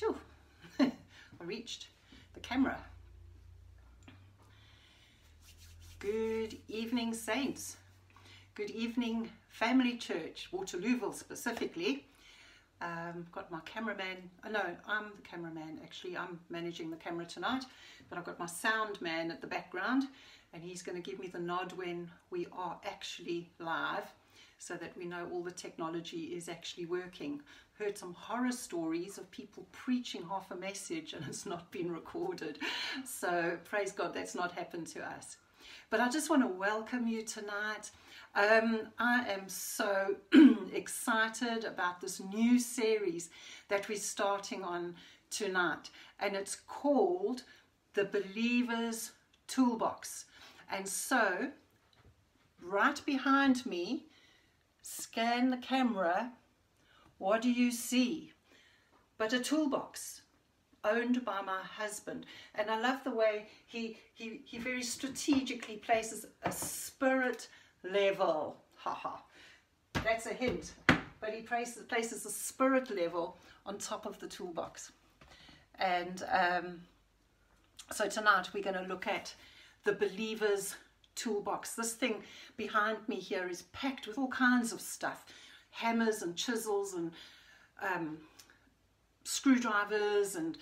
Shoo. I reached the camera. Good evening, Saints. Good evening, Family Church, Waterlooville specifically. Um, got my cameraman, oh no, I'm the cameraman actually, I'm managing the camera tonight, but I've got my sound man at the background and he's going to give me the nod when we are actually live so that we know all the technology is actually working. Heard some horror stories of people preaching half a message and it's not been recorded. So praise God that's not happened to us. But I just want to welcome you tonight. Um, I am so excited about this new series that we're starting on tonight, and it's called The Believer's Toolbox. And so, right behind me, scan the camera. What do you see? But a toolbox owned by my husband. And I love the way he, he, he very strategically places a spirit level. Haha. That's a hint. But he places, places a spirit level on top of the toolbox. And um, so tonight we're going to look at the believer's toolbox. This thing behind me here is packed with all kinds of stuff. Hammers and chisels and um, screwdrivers and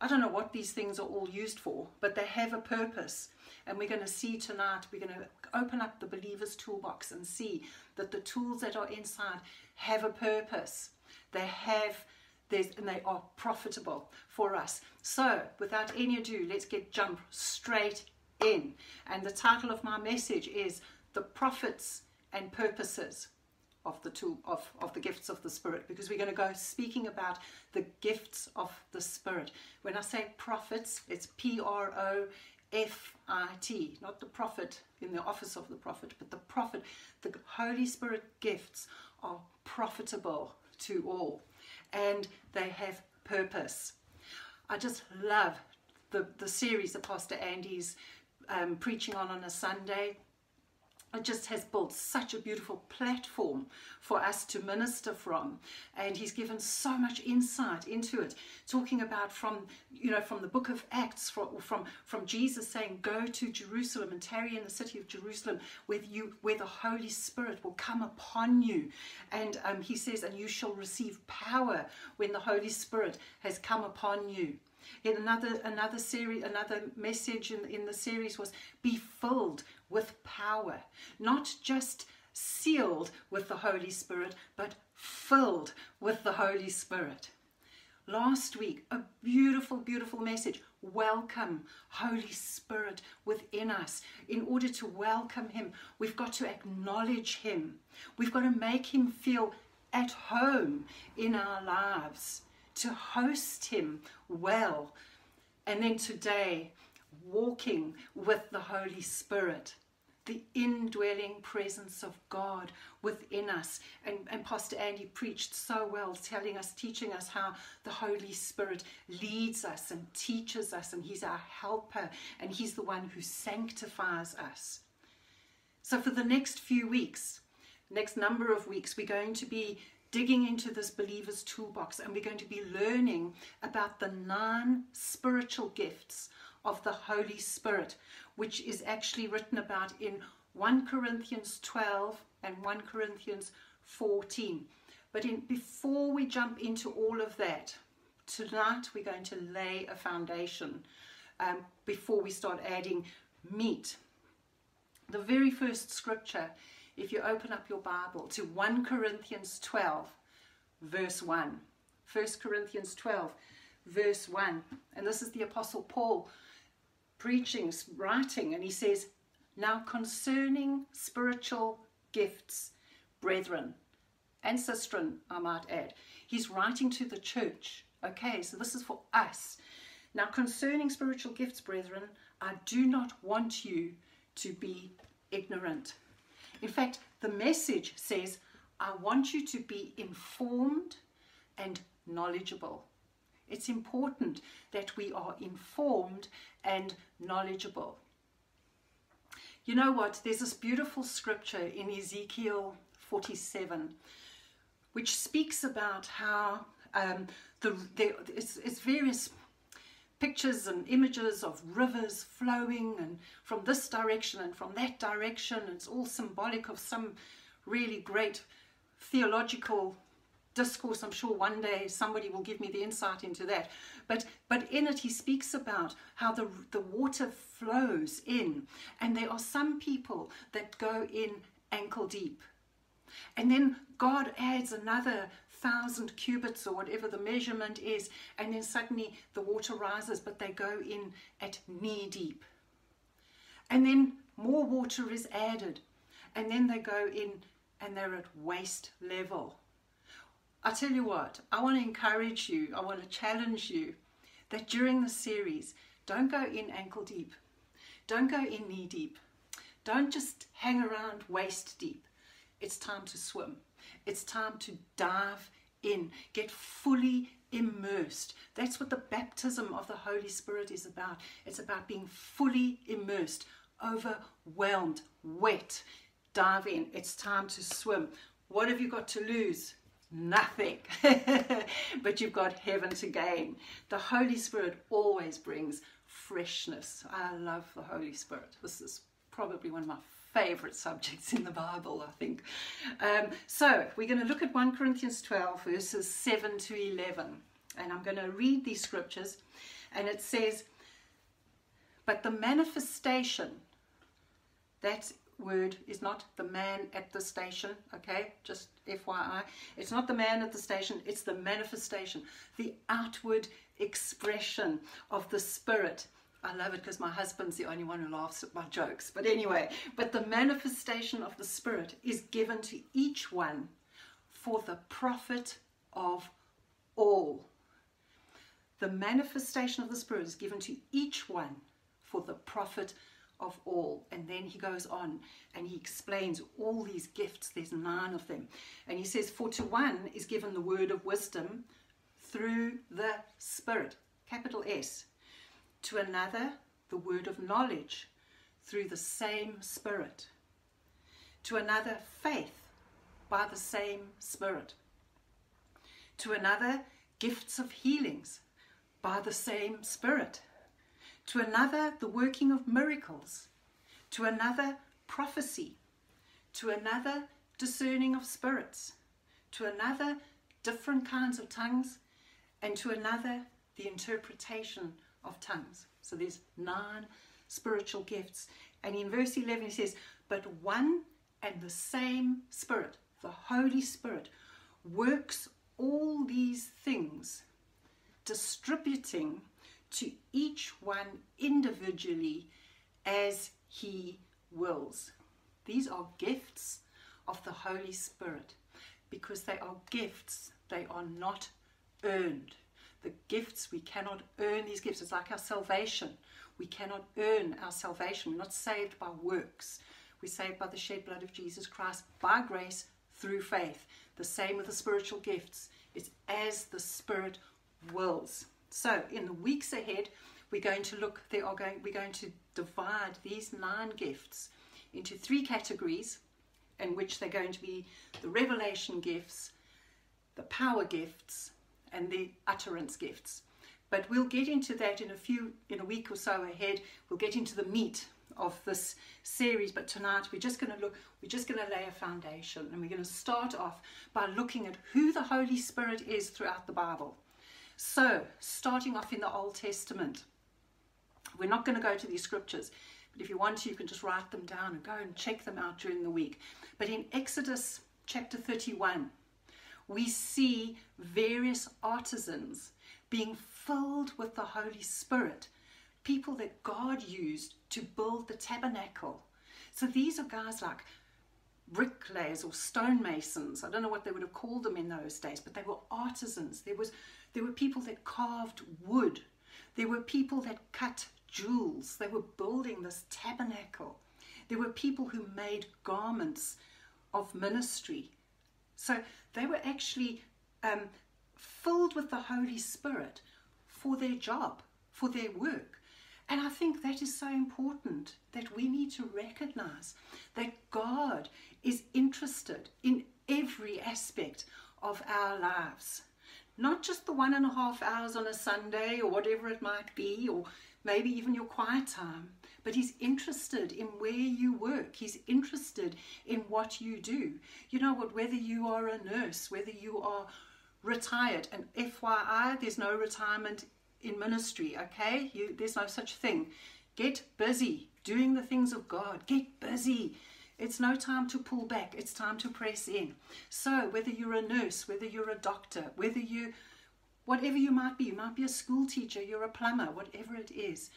I don't know what these things are all used for, but they have a purpose. And we're going to see tonight, we're going to open up the believer's toolbox and see that the tools that are inside have a purpose. They have and they are profitable for us. So, without any ado, let's get jump straight in. And the title of my message is The Profits and Purposes of the tool of, of the gifts of the spirit because we're going to go speaking about the gifts of the spirit. When i say profits it's p-r-o-f-i-t not the prophet in the office of the prophet but the profit. The holy spirit gifts are profitable to all and they have purpose. I just love the, the series that pastor andy's um, preaching on on a sunday just has built such a beautiful platform for us to minister from. And he's given so much insight into it. Talking about from you know from the book of acts from from, from jesus saying go to jerusalem and tarry in the city of jerusalem where you where the holy spirit will come upon you. And um, he says and you shall receive power when the holy spirit has come upon you. In another another series another message in, in the series was be filled with power not just sealed with the holy spirit but filled with the holy spirit. Last week a beautiful beautiful message. Welcome holy spirit within us. In order to welcome him we've got to acknowledge him. We've got to make him feel at home in our lives to host him well. And then today, walking with the Holy Spirit, the indwelling presence of God within us. And, and Pastor Andy preached so well, telling us, teaching us how the Holy Spirit leads us and teaches us, and He's our helper, and He's the one who sanctifies us. So, for the next few weeks, next number of weeks, we're going to be digging into this believer's toolbox and we're going to be learning about the nine spiritual gifts of the Holy Spirit, which is actually written about in 1 Corinthians 12 and 1 Corinthians 14. But in, before we jump into all of that, tonight we're going to lay a foundation um, before we start adding meat. The very first scripture if you open up your Bible to 1 Corinthians 12, verse 1. 1 Corinthians 12, verse 1. And this is the Apostle Paul preaching, writing, and he says, Now concerning spiritual gifts, brethren, and sistren, I might add, he's writing to the church. Okay, so this is for us. Now, concerning spiritual gifts, brethren, I do not want you to be ignorant. In fact, the message says, I want you to be informed and knowledgeable. It's important that we are informed and knowledgeable. You know what? There's this beautiful scripture in Ezekiel 47 which speaks about how Um, the, there, it's, it's various pictures and images of rivers flowing and from this direction and from that direction. It's all symbolic of some really great theological discourse. I'm sure one day somebody will give me the insight into that. But but in it he speaks about how the the water flows in, and there are some people that go in ankle deep. And then God adds another thousand cubits or whatever the measurement is, and then suddenly the water rises, but they go in at knee deep. And then more water is added, and then they go in and they're at waist level. I tell you what, I want to encourage you, I want to challenge you that during the series, don't go in ankle deep, don't go in knee deep, don't just hang around waist deep. It's time to swim. It's time to dive in, get fully immersed. That's what the baptism of the Holy Spirit is about. It's about being fully immersed, overwhelmed, wet. Dive in. It's time to swim. What have you got to lose? Nothing. but you've got heaven to gain. The Holy Spirit always brings freshness. I love the Holy Spirit. This is probably one of my favorite subjects in the Bible, I think. Um, so we're going to look at 1 Corinthians 12, verses 7 to 11. And I'm going to read these scriptures. And it says, But the manifestation, that's word is not the man at the station, okay? Just FYI. It's not the man at the station, it's the manifestation, the outward expression of the Spirit. I love it because my husband's the only one who laughs at my jokes. But anyway, but the manifestation of the Spirit is given to each one for the profit of all. The manifestation of the Spirit is given to each one for the profit of all. And then he goes on and he explains all these gifts. There's nine of them. And he says, For to one is given the word of wisdom through the Spirit, capital S. To another, the word of knowledge through the same Spirit. To another, faith by the same Spirit. To another, gifts of healings by the same Spirit to another the working of miracles, to another prophecy, to another discerning of spirits, to another different kinds of tongues, and to another the interpretation of tongues. So there's nine spiritual gifts. And in verse 11 he says, But one and the same Spirit, the Holy Spirit, works all these things, distributing to each one individually as he wills. These are gifts of the Holy Spirit because they are gifts, they are not earned. The gifts, we cannot earn these gifts. It's like our salvation. We cannot earn our salvation. We're not saved by works. We're saved by the shed blood of Jesus Christ by grace through faith. The same with the spiritual gifts. It's as the Spirit wills. So in the weeks ahead, we're going to look, they are going, we're going to divide these nine gifts into three categories in which they're going to be the revelation gifts, the power gifts, and the utterance gifts. But we'll get into that in a few, in a week or so ahead. We'll get into the meat of this series. But tonight we're just going to look, we're just going to lay a foundation and we're going to start off by looking at who the Holy Spirit is throughout the Bible. So, starting off in the Old Testament, we're not going to go to these scriptures, but if you want to, you can just write them down and go and check them out during the week. But in Exodus chapter 31, we see various artisans being filled with the Holy Spirit, people that God used to build the tabernacle. So these are guys like bricklayers or stonemasons. I don't know what they would have called them in those days, but they were artisans. There was there were people that carved wood. There were people that cut jewels. They were building this tabernacle. There were people who made garments of ministry. So they were actually um, filled with the Holy Spirit for their job, for their work. And I think that is so important that we need to recognize that God is interested in every aspect of our lives not just the one and a half hours on a Sunday or whatever it might be, or maybe even your quiet time, but He's interested in where you work. He's interested in what you do. You know what, whether you are a nurse, whether you are retired, and FYI, there's no retirement in ministry, okay? You, there's no such thing. Get busy doing the things of God. Get busy. It's no time to pull back. It's time to press in. So, whether you're a nurse, whether you're a doctor, whether you, whatever you might be, you might be a school teacher, you're a plumber, whatever it is,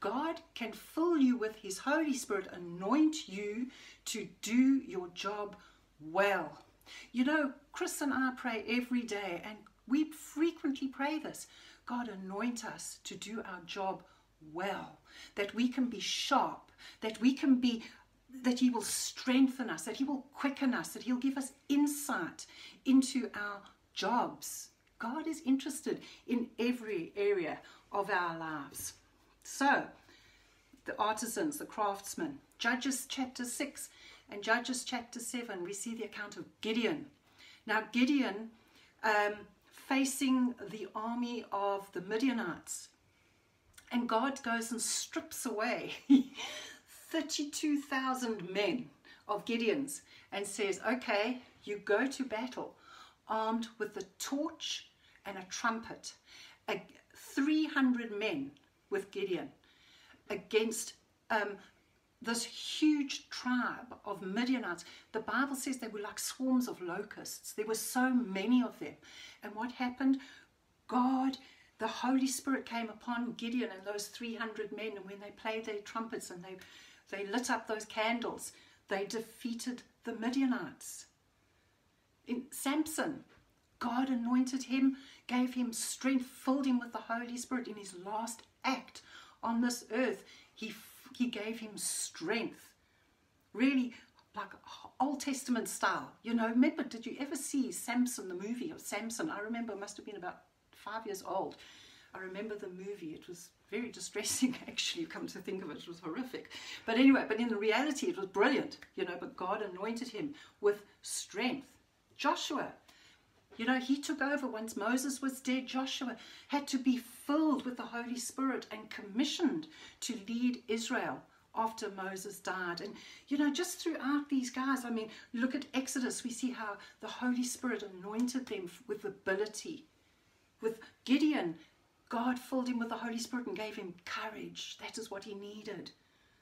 God can fill you with His Holy Spirit, anoint you to do your job well. You know, Chris and I pray every day, and we frequently pray this God, anoint us to do our job well, that we can be sharp, that we can be, that He will strengthen us, that He will quicken us, that He'll give us insight into our jobs. God is interested in every area of our lives. So, the artisans, the craftsmen, Judges chapter 6 and Judges chapter 7, we see the account of Gideon. Now, Gideon, um, facing the army of the Midianites, and God goes and strips away 32,000 men of Gideon's and says, Okay, you go to battle armed with a torch and a trumpet. 300 men with Gideon against um, this huge tribe of Midianites. The Bible says they were like swarms of locusts. There were so many of them. And what happened? God the Holy Spirit came upon Gideon and those 300 men, and when they played their trumpets and they, they lit up those candles, they defeated the Midianites. In Samson, God anointed him, gave him strength, filled him with the Holy Spirit in his last act on this earth. He, he gave him strength. Really, like Old Testament style. You know, remember, did you ever see Samson, the movie of Samson? I remember must have been about five years old. I remember the movie. It was very distressing, actually, come to think of it. It was horrific. But anyway, but in the reality, it was brilliant, you know. But God anointed him with strength. Joshua, you know, he took over once Moses was dead. Joshua had to be filled with the Holy Spirit and commissioned to lead Israel after Moses died. And, you know, just throughout these guys, I mean, look at Exodus, we see how the Holy Spirit anointed them with ability with Gideon, God filled him with the Holy Spirit and gave him courage. That is what he needed.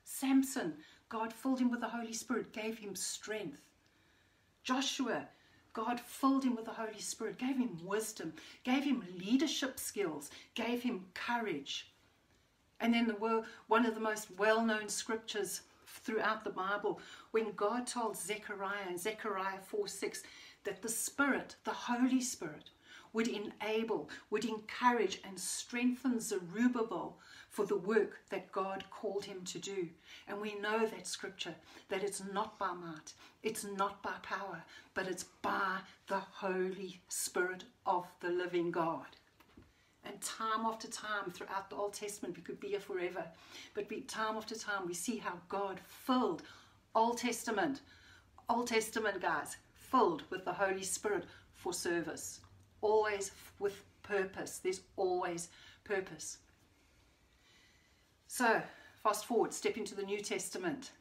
Samson, God filled him with the Holy Spirit, gave him strength. Joshua, God filled him with the Holy Spirit, gave him wisdom, gave him leadership skills, gave him courage. And then the one of the most well-known scriptures throughout the Bible, when God told Zechariah in Zechariah 4 6 that the Spirit, the Holy Spirit, would enable, would encourage and strengthen Zerubbabel for the work that God called him to do. And we know that scripture, that it's not by might, it's not by power, but it's by the Holy Spirit of the living God. And time after time throughout the Old Testament, we could be here forever, but we, time after time we see how God filled Old Testament, Old Testament guys, filled with the Holy Spirit for service always with purpose. There's always purpose. So, fast forward, step into the New Testament.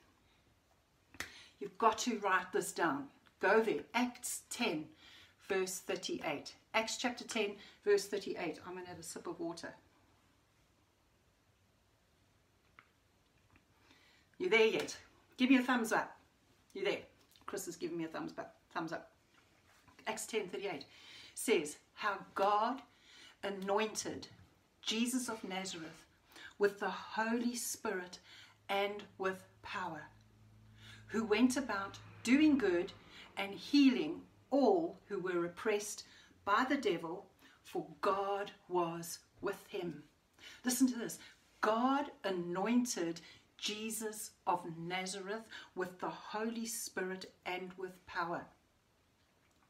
You've got to write this down. Go there. Acts 10, verse 38. Acts chapter 10, verse 38. I'm going to have a sip of water. You there yet? Give me a thumbs up. You there? Chris is giving me a thumbs up. Thumbs up. Acts 10, 38 says how God anointed Jesus of Nazareth with the Holy Spirit and with power, who went about doing good and healing all who were oppressed by the devil, for God was with him. Listen to this God anointed Jesus of Nazareth with the Holy Spirit and with power.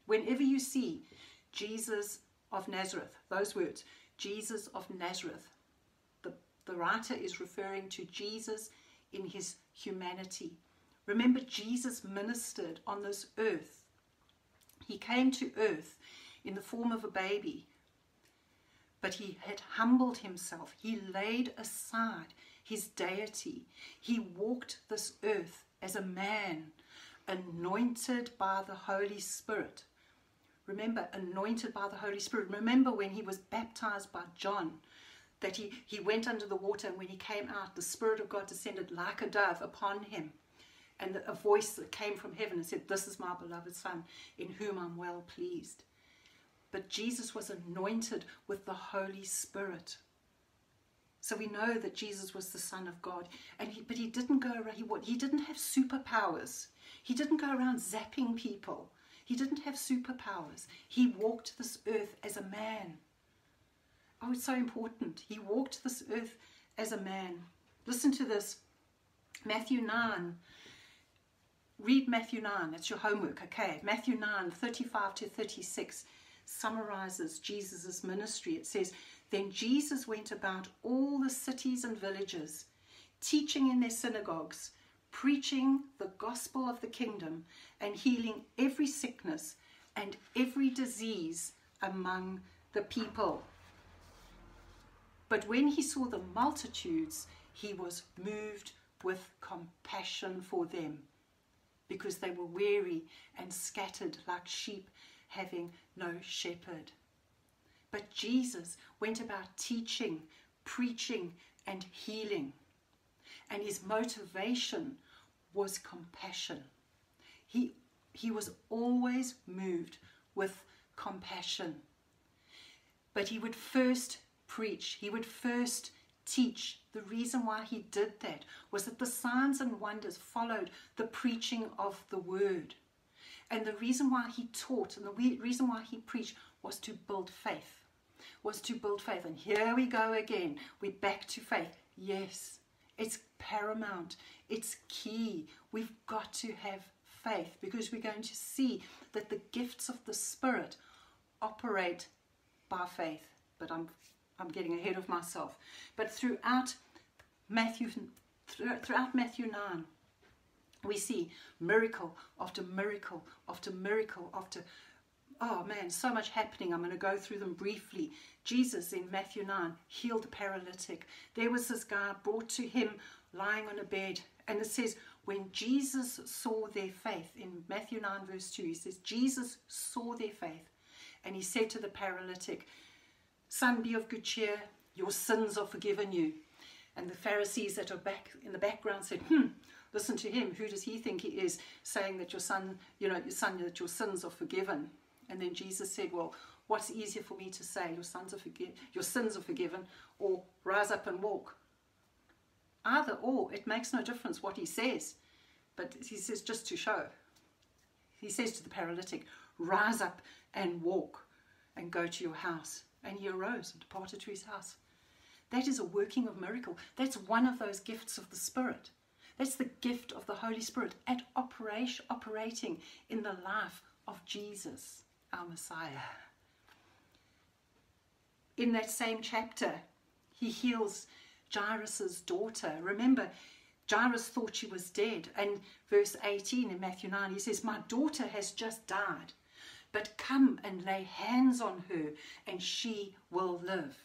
Whenever you see Jesus of Nazareth, those words, Jesus of Nazareth. The, the writer is referring to Jesus in his humanity. Remember, Jesus ministered on this earth. He came to earth in the form of a baby, but he had humbled himself. He laid aside his deity. He walked this earth as a man, anointed by the Holy Spirit. Remember, anointed by the Holy Spirit. Remember when he was baptized by John, that he, he went under the water, and when he came out, the Spirit of God descended like a dove upon him. And a voice that came from heaven and said, This is my beloved Son, in whom I'm well pleased. But Jesus was anointed with the Holy Spirit. So we know that Jesus was the Son of God, and he, but he didn't go around. He, he didn't have superpowers. He didn't go around zapping people. He didn't have superpowers. He walked this earth as a man. Oh, it's so important. He walked this earth as a man. Listen to this Matthew 9. Read Matthew 9. That's your homework, okay? Matthew 9, 35 to 36 summarizes Jesus' ministry. It says, Then Jesus went about all the cities and villages, teaching in their synagogues, preaching the gospel of the kingdom, and healing every sickness and every disease among the people. But when he saw the multitudes, he was moved with compassion for them, because they were weary and scattered like sheep having no shepherd. But Jesus went about teaching, preaching, and healing. And his motivation was compassion. He, he was always moved with compassion. But he would first preach, he would first teach. The reason why he did that was that the signs and wonders followed the preaching of the word. And the reason why he taught and the reason why he preached was to build faith. Was to build faith. And here we go again. We're back to faith. Yes, it's paramount. It's key. We've got to have faith because we're going to see that the gifts of the Spirit operate by faith. But I'm I'm getting ahead of myself. But throughout Matthew throughout Matthew 9, we see miracle after miracle after miracle after oh man so much happening i'm going to go through them briefly jesus in matthew 9 healed a paralytic there was this guy brought to him lying on a bed and it says when jesus saw their faith in matthew 9 verse 2 he says jesus saw their faith and he said to the paralytic son be of good cheer your sins are forgiven you and the pharisees that are back in the background said hmm listen to him. Who does he think he is saying that your son, you know, your son, that your sins are forgiven? And then Jesus said, well, what's easier for me to say? Your sons are your sins are forgiven, or rise up and walk. Either or, it makes no difference what he says. But he says just to show. He says to the paralytic, rise up and walk and go to your house. And he arose and departed to his house. That is a working of miracle. That's one of those gifts of the Spirit. That's the gift of the Holy Spirit at operation, operating in the life of Jesus, our Messiah. In that same chapter, he heals Jairus' daughter. Remember, Jairus thought she was dead. And verse 18 in Matthew 9, he says, My daughter has just died, but come and lay hands on her, and she will live.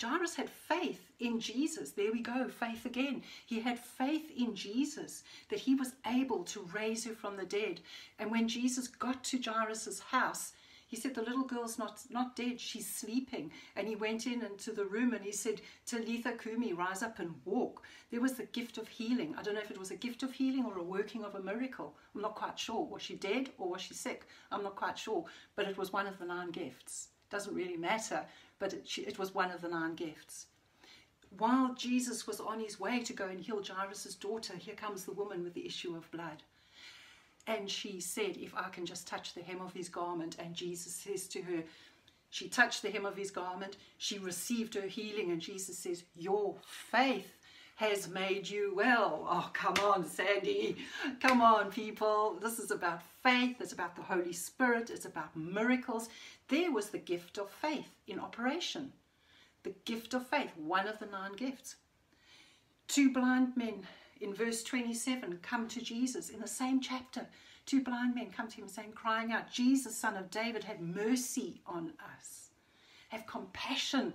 Jairus had faith in Jesus. There we go, faith again. He had faith in Jesus that he was able to raise her from the dead. And when Jesus got to Jairus' house, he said, The little girl's not, not dead, she's sleeping. And he went in into the room and he said, Talitha Kumi, rise up and walk. There was the gift of healing. I don't know if it was a gift of healing or a working of a miracle. I'm not quite sure. Was she dead or was she sick? I'm not quite sure. But it was one of the nine gifts. Doesn't really matter but it, it was one of the nine gifts. While Jesus was on his way to go and heal Jairus' daughter, here comes the woman with the issue of blood. And she said, If I can just touch the hem of his garment. And Jesus says to her, She touched the hem of his garment, she received her healing. And Jesus says, Your faith has made you well. Oh, come on, Sandy. Come on, people. This is about faith. It's about the Holy Spirit. It's about miracles. There was the gift of faith in operation. The gift of faith, one of the nine gifts. Two blind men in verse 27 come to Jesus in the same chapter. Two blind men come to him saying, crying out, Jesus, son of David, have mercy on us. have compassion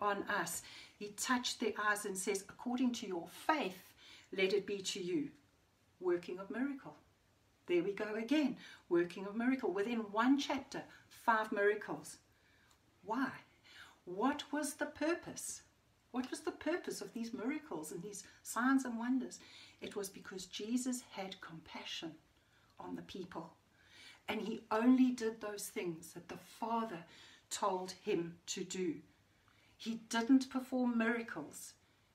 on us. He touched their eyes and says, According to your faith, let it be to you. Working of miracle. There we go again. Working of miracle. Within one chapter, five miracles. Why? What was the purpose? What was the purpose of these miracles and these signs and wonders? It was because Jesus had compassion on the people. And he only did those things that the Father told him to do. He didn't perform miracles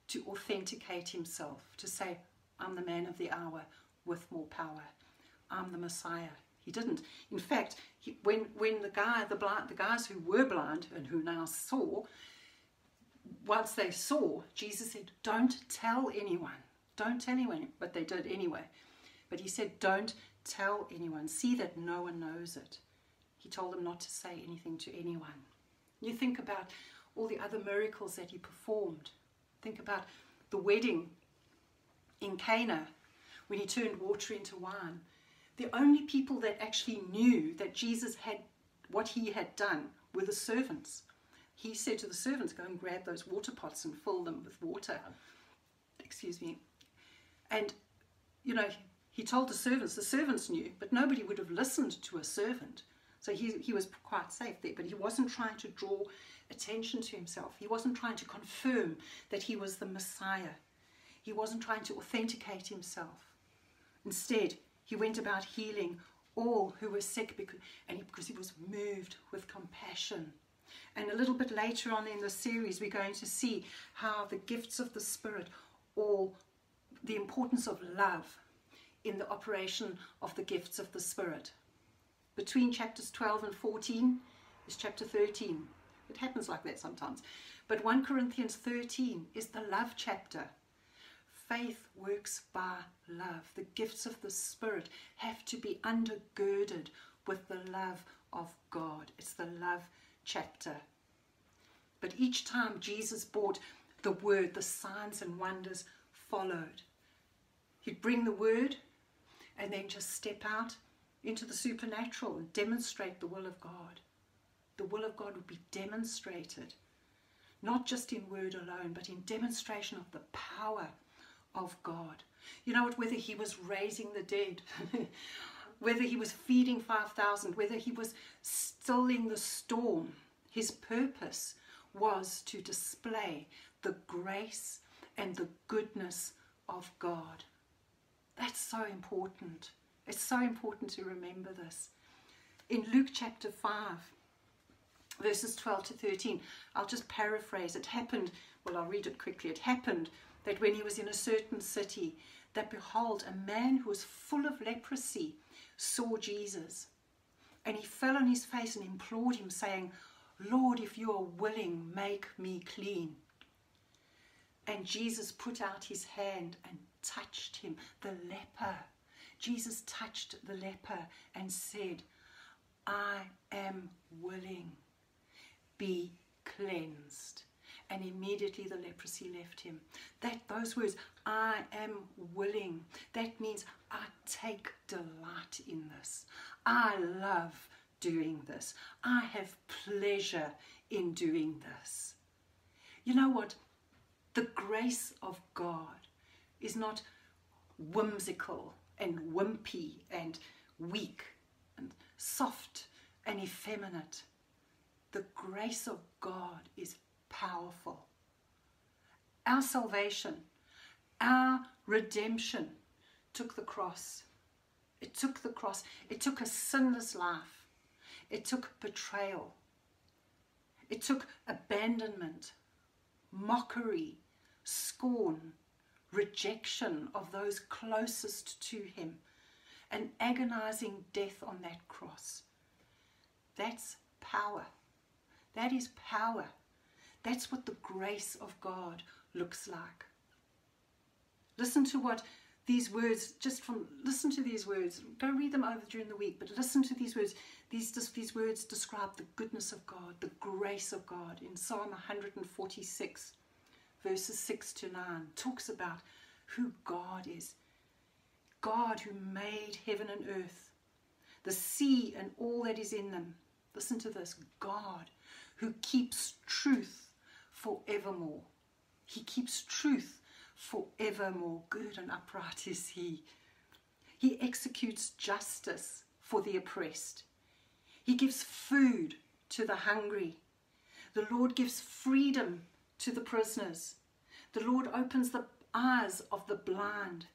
to authenticate himself, to say, I'm the man of the hour with more power. I'm the Messiah. He didn't. In fact, he, when when the guy, the blind, the guys who were blind and who now saw, once they saw, Jesus said, "Don't tell anyone. Don't tell anyone." But they did anyway. But he said, "Don't tell anyone. See that no one knows it." He told them not to say anything to anyone. You think about all the other miracles that he performed. Think about the wedding in Cana when he turned water into wine. The only people that actually knew that Jesus had what he had done were the servants. He said to the servants, Go and grab those water pots and fill them with water. Excuse me. And, you know, he told the servants, the servants knew, but nobody would have listened to a servant. So he, he was quite safe there, but he wasn't trying to draw attention to himself. He wasn't trying to confirm that he was the Messiah. He wasn't trying to authenticate himself. Instead, he went about healing all who were sick because, and he, because he was moved with compassion. And a little bit later on in the series, we're going to see how the gifts of the Spirit, or the importance of love in the operation of the gifts of the Spirit. Between chapters 12 and 14 is chapter 13. It happens like that sometimes. But 1 Corinthians 13 is the love chapter. Faith works by love. The gifts of the Spirit have to be undergirded with the love of God. It's the love chapter. But each time Jesus brought the word, the signs and wonders followed. He'd bring the word and then just step out into the supernatural and demonstrate the will of God the will of God would be demonstrated, not just in word alone, but in demonstration of the power of God. You know what? Whether he was raising the dead, whether he was feeding 5,000, whether he was stilling the storm, his purpose was to display the grace and the goodness of God. That's so important. It's so important to remember this. In Luke chapter 5, verses 12 to 13. I'll just paraphrase. It happened, well, I'll read it quickly. It happened that when he was in a certain city, that behold, a man who was full of leprosy saw Jesus. And he fell on his face and implored him, saying, Lord, if you are willing, make me clean. And Jesus put out his hand and touched him, the leper. Jesus touched the leper and said, I am willing be cleansed. And immediately the leprosy left him. That those words, I am willing, that means I take delight in this. I love doing this. I have pleasure in doing this. You know what? The grace of God is not whimsical and wimpy and weak and soft and effeminate. The grace of God is powerful. Our salvation, our redemption took the cross. It took the cross. It took a sinless life. It took betrayal. It took abandonment, mockery, scorn, rejection of those closest to him, an agonizing death on that cross. That's power. That is power. That's what the grace of God looks like. Listen to what these words, just from, listen to these words. Go read them over during the week, but listen to these words. These, these words describe the goodness of God, the grace of God. In Psalm 146, verses 6 to 9, talks about who God is. God who made heaven and earth, the sea and all that is in them. Listen to this God who keeps truth forevermore. He keeps truth forevermore. Good and upright is he. He executes justice for the oppressed. He gives food to the hungry. The Lord gives freedom to the prisoners. The Lord opens the eyes of the blind.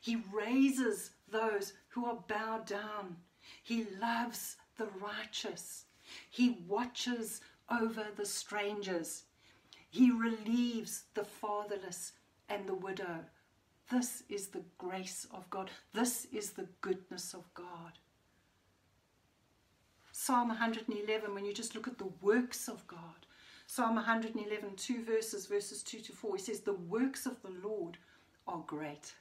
He raises those who are bowed down. He loves the righteous. He watches over the strangers. He relieves the fatherless and the widow. This is the grace of God. This is the goodness of God. Psalm 111, when you just look at the works of God, Psalm 111, two verses, verses 2 to 4, he says, The works of the Lord are great.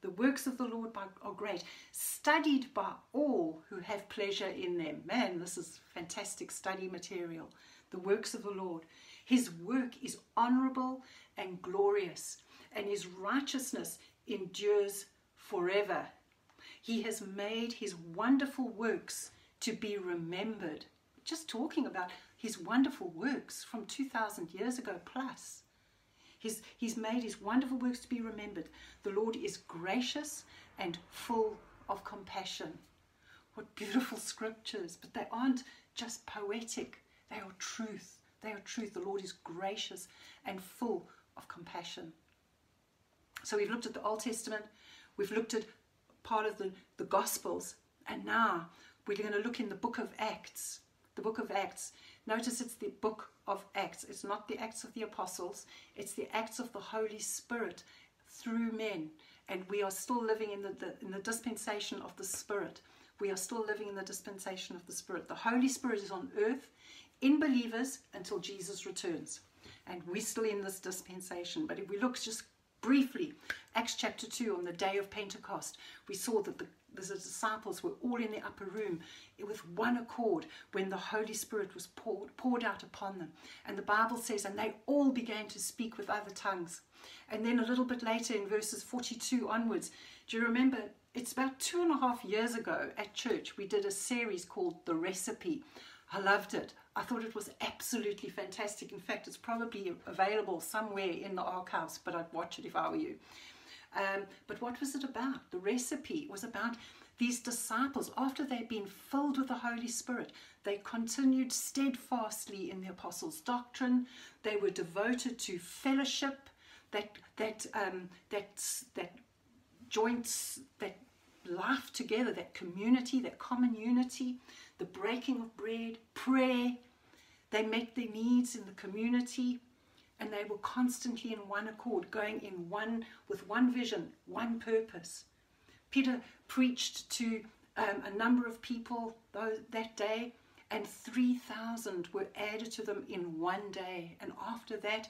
The works of the Lord are great, studied by all who have pleasure in them. Man, this is fantastic study material. The works of the Lord. His work is honorable and glorious, and his righteousness endures forever. He has made his wonderful works to be remembered. Just talking about his wonderful works from 2,000 years ago plus. He's, he's made his wonderful works to be remembered. The Lord is gracious and full of compassion. What beautiful scriptures, but they aren't just poetic, they are truth. They are truth. The Lord is gracious and full of compassion. So we've looked at the Old Testament, we've looked at part of the, the Gospels, and now we're going to look in the book of Acts. The book of Acts. Notice it's the book of Acts. It's not the Acts of the Apostles, it's the Acts of the Holy Spirit through men. And we are still living in the, the, in the dispensation of the Spirit. We are still living in the dispensation of the Spirit. The Holy Spirit is on earth in believers until Jesus returns. And we're still in this dispensation. But if we look just briefly, Acts chapter 2, on the day of Pentecost, we saw that the, the disciples were all in the upper room with one accord when the Holy Spirit was poured, poured out upon them. And the Bible says, and they all began to speak with other tongues. And then a little bit later in verses 42 onwards, do you remember? It's about two and a half years ago at church, we did a series called The Recipe. I loved it. I thought it was absolutely fantastic. In fact, it's probably available somewhere in the archives, but I'd watch it if I were you. Um, but what was it about? The recipe was about these disciples, after they'd been filled with the Holy Spirit, they continued steadfastly in the apostles' doctrine. They were devoted to fellowship, that that um, that that joints, that life together, that community, that common unity, the breaking of bread, prayer. They met their needs in the community and they were constantly in one accord, going in one with one vision, one purpose. Peter preached to um, a number of people that day, and 3,000 were added to them in one day. And after that,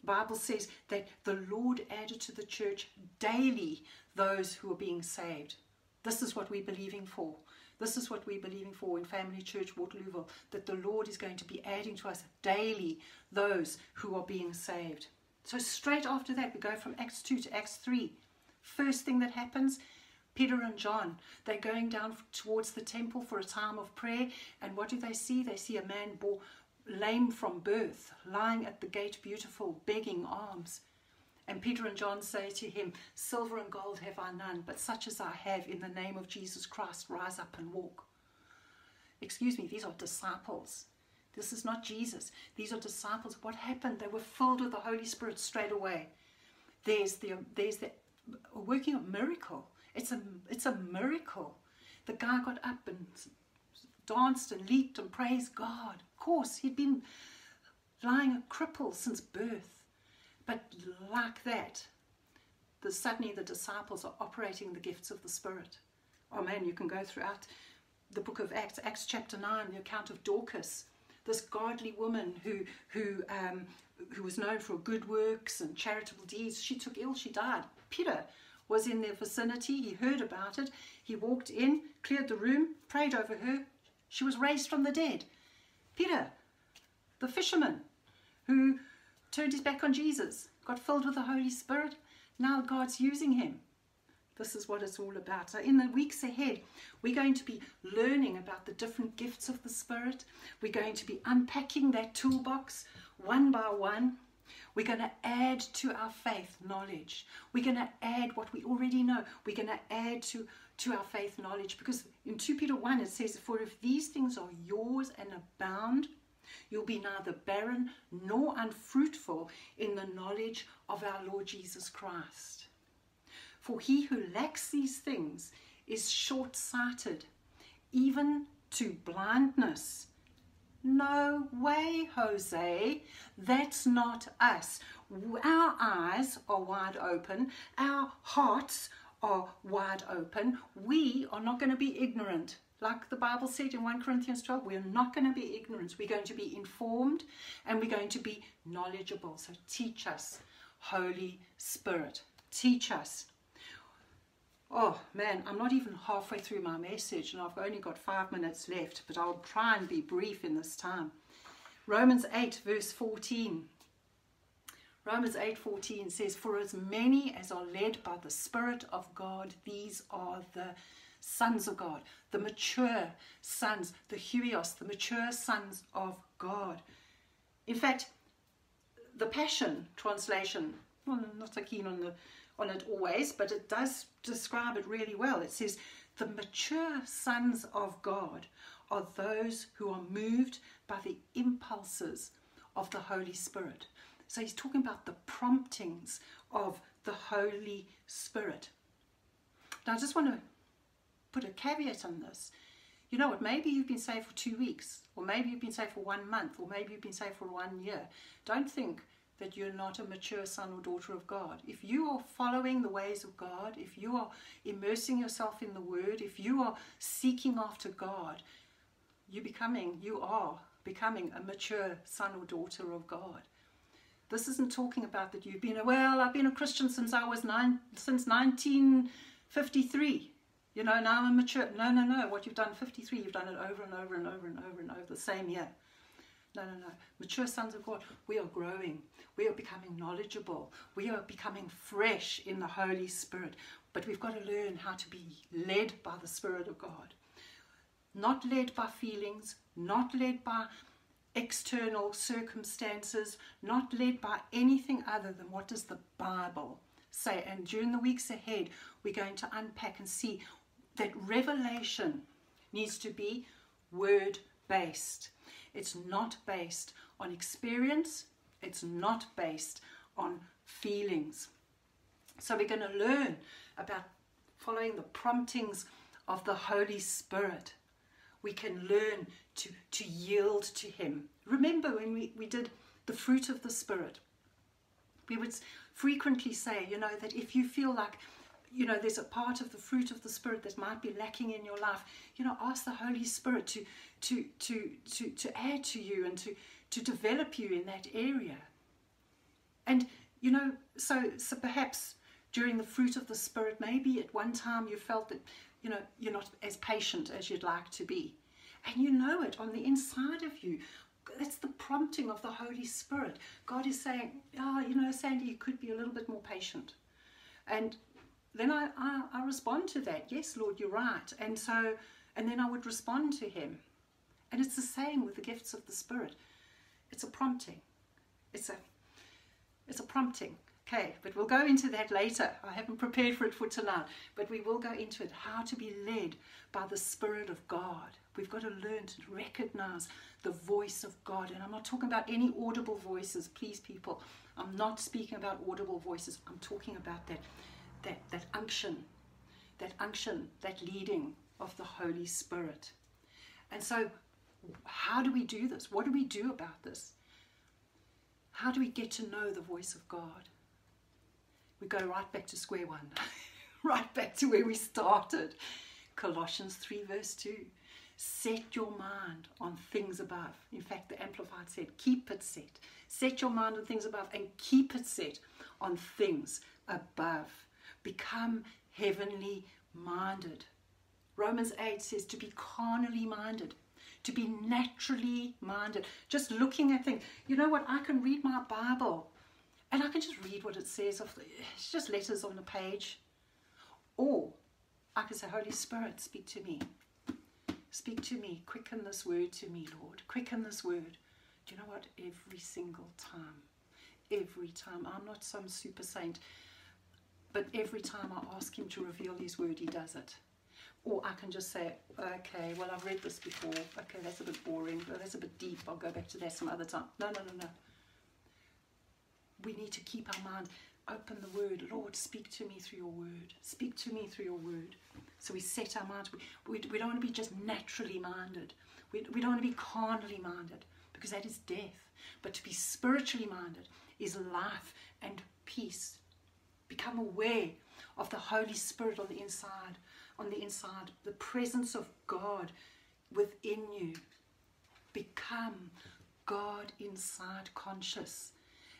the Bible says that the Lord added to the church daily those who are being saved. This is what we're believing for. This is what we're believing for in Family Church Waterlooville, that the Lord is going to be adding to us daily those who are being saved. So straight after that, we go from Acts 2 to Acts 3. First thing that happens, Peter and John, they're going down towards the temple for a time of prayer. And what do they see? They see a man born lame from birth, lying at the gate, beautiful, begging alms. And Peter and John say to him, Silver and gold have I none, but such as I have in the name of Jesus Christ, rise up and walk. Excuse me, these are disciples. This is not Jesus. These are disciples. What happened? They were filled with the Holy Spirit straight away. There's the there's the working of miracle. It's a it's a miracle. The guy got up and danced and leaped and praised God. Of course, he'd been lying a cripple since birth. But like that, the, suddenly the disciples are operating the gifts of the Spirit. Oh man, you can go throughout the book of Acts, Acts chapter 9, the account of Dorcas, this godly woman who, who, um, who was known for good works and charitable deeds. She took ill, she died. Peter was in their vicinity, he heard about it, he walked in, cleared the room, prayed over her. She was raised from the dead. Peter, the fisherman who turned his back on Jesus, got filled with the Holy Spirit. Now God's using him. This is what it's all about. So, in the weeks ahead, we're going to be learning about the different gifts of the Spirit. We're going to be unpacking that toolbox one by one. We're going to add to our faith knowledge. We're going to add what we already know. We're going to add to, to our faith knowledge because in 2 Peter 1 it says, For if these things are yours and abound, you'll be neither barren nor unfruitful in the knowledge of our Lord Jesus Christ. For he who lacks these things is short sighted, even to blindness. No way, Jose. That's not us. Our eyes are wide open, our hearts are wide open. We are not going to be ignorant. Like the Bible said in 1 Corinthians 12, we're not going to be ignorant. We're going to be informed and we're going to be knowledgeable. So teach us, Holy Spirit. Teach us. Oh man, I'm not even halfway through my message and I've only got five minutes left, but I'll try and be brief in this time. Romans 8, verse 14. Romans 8:14 says, "For as many as are led by the Spirit of God, these are the sons of God, the mature sons, the huios, the mature sons of God." In fact, the Passion translation, well, I'm not so keen on the on it always, but it does describe it really well. It says, The mature sons of God are those who are moved by the impulses of the Holy Spirit. So he's talking about the promptings of the Holy Spirit. Now, I just want to put a caveat on this. You know what? Maybe you've been saved for two weeks, or maybe you've been saved for one month, or maybe you've been saved for one year. Don't think that you're not a mature son or daughter of God. If you are following the ways of God, if you are immersing yourself in the Word, if you are seeking after God, you becoming, you are becoming a mature son or daughter of God. This isn't talking about that you've been a well, I've been a Christian since I was nine since 1953. You know, now I'm mature. No, no, no. What you've done 53, you've done it over and over and over and over and over the same year. No, no, no. Mature sons of God, we are growing. We are becoming knowledgeable. We are becoming fresh in the Holy Spirit. But we've got to learn how to be led by the Spirit of God. Not led by feelings, not led by external circumstances, not led by anything other than what does the Bible say. And during the weeks ahead, we're going to unpack and see that revelation needs to be word based. It's not based on experience, it's not based on feelings. So we're going to learn about following the promptings of the Holy Spirit. We can learn to, to yield to Him. Remember when we, we did the fruit of the Spirit, we would frequently say, you know, that if you feel like you know there's a part of the fruit of the spirit that might be lacking in your life. You know ask the holy spirit to to to to to add to you and to to develop you in that area. And you know so so perhaps during the fruit of the spirit maybe at one time you felt that you know you're not as patient as you'd like to be. And you know it on the inside of you. That's the prompting of the holy spirit. God is saying oh you know sandy you could be a little bit more patient. And then I, I, I respond to that. Yes, Lord, you're right. And so, and then I would respond to Him. And it's the same with the gifts of the Spirit. It's a prompting. It's a, it's a prompting. Okay, but we'll go into that later. I haven't prepared for it for tonight, but we will go into it. How to be led by the Spirit of God. We've got to learn to recognize the voice of God. And I'm not talking about any audible voices, please, people. I'm not speaking about audible voices. I'm talking about that that, that unction, that unction, that leading of the Holy Spirit. And so, how do we do this? What do we do about this? How do we get to know the voice of God? We go right back to square one, right back to where we started. Colossians 3, verse 2. Set your mind on things above. In fact, the Amplified said, keep it set. Set your mind on things above and keep it set on things above become heavenly minded. Romans 8 says to be carnally minded, to be naturally minded. Just looking at things. You know what? I can read my Bible and I can just read what it says. It's just letters on the page. Or I can say, Holy Spirit, speak to me. Speak to me. Quicken this word to me, Lord. Quicken this word. Do you know what? Every single time. Every time. I'm not some super saint, but every time I ask Him to reveal His word, He does it. Or I can just say, okay, well, I've read this before. Okay, that's a bit boring. Well, that's a bit deep. I'll go back to that some other time. No, no, no, no. We need to keep our mind open the word. Lord, speak to me through your word. Speak to me through your word. So we set our minds. We, we, we don't want to be just naturally minded. We, we don't want to be carnally minded because that is death. But to be spiritually minded is life and peace. Become aware of the Holy Spirit on the inside, on the inside, the presence of God within you. Become God inside conscious.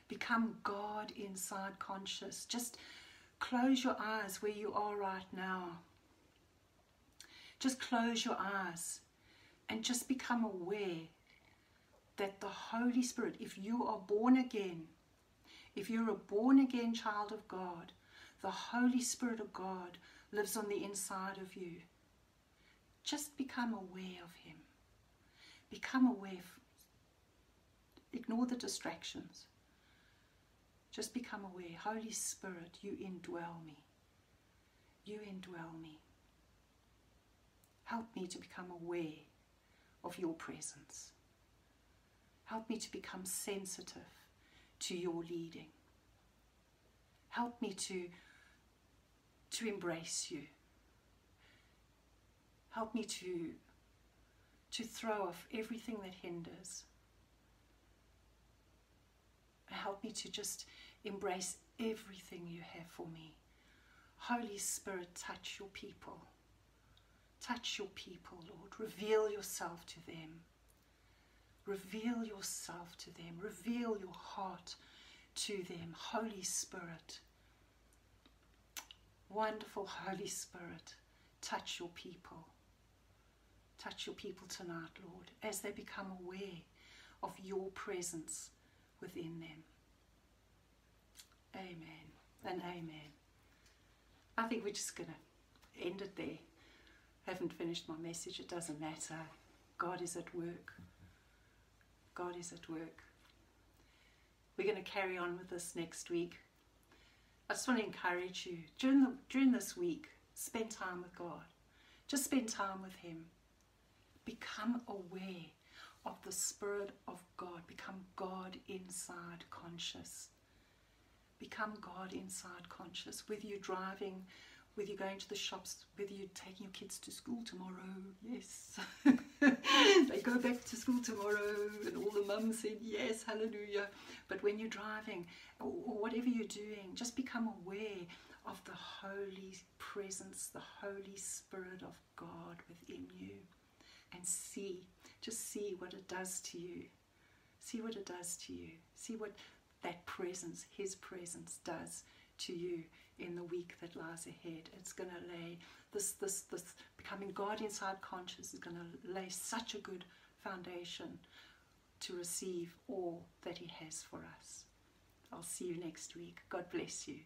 Become God inside conscious. Just close your eyes where you are right now. Just close your eyes and just become aware that the Holy Spirit, if you are born again, if you're a born again child of God, the Holy Spirit of God lives on the inside of you. Just become aware of Him. Become aware. Ignore the distractions. Just become aware. Holy Spirit, you indwell me. You indwell me. Help me to become aware of your presence. Help me to become sensitive to your leading. Help me to, to embrace you. Help me to, to throw off everything that hinders. Help me to just embrace everything you have for me. Holy Spirit, touch your people. Touch your people, Lord. Reveal yourself to them. Reveal yourself to them. Reveal your heart to them. Holy Spirit. Wonderful Holy Spirit. Touch your people. Touch your people tonight, Lord, as they become aware of your presence within them. Amen and amen. I think we're just going to end it there. I Haven't finished my message, it doesn't matter. God is at work. God is at work. We're going to carry on with this next week. I just want to encourage you during, the, during this week, spend time with God. Just spend time with Him. Become aware of the Spirit of God. Become God inside conscious. Become God inside conscious. Whether you're driving, whether you're going to the shops, whether you're taking your kids to school tomorrow, yes. they go back to school tomorrow, and all the mums said, yes, hallelujah. But when you're driving, or whatever you're doing, just become aware of the Holy Presence, the Holy Spirit of God within you, and see, just see what it does to you. See what it does to you. See what that presence, His presence, does to you in the week that lies ahead. It's going to lay this, this, this becoming God inside conscious is going to lay such a good foundation to receive all that He has for us. I'll see you next week. God bless you.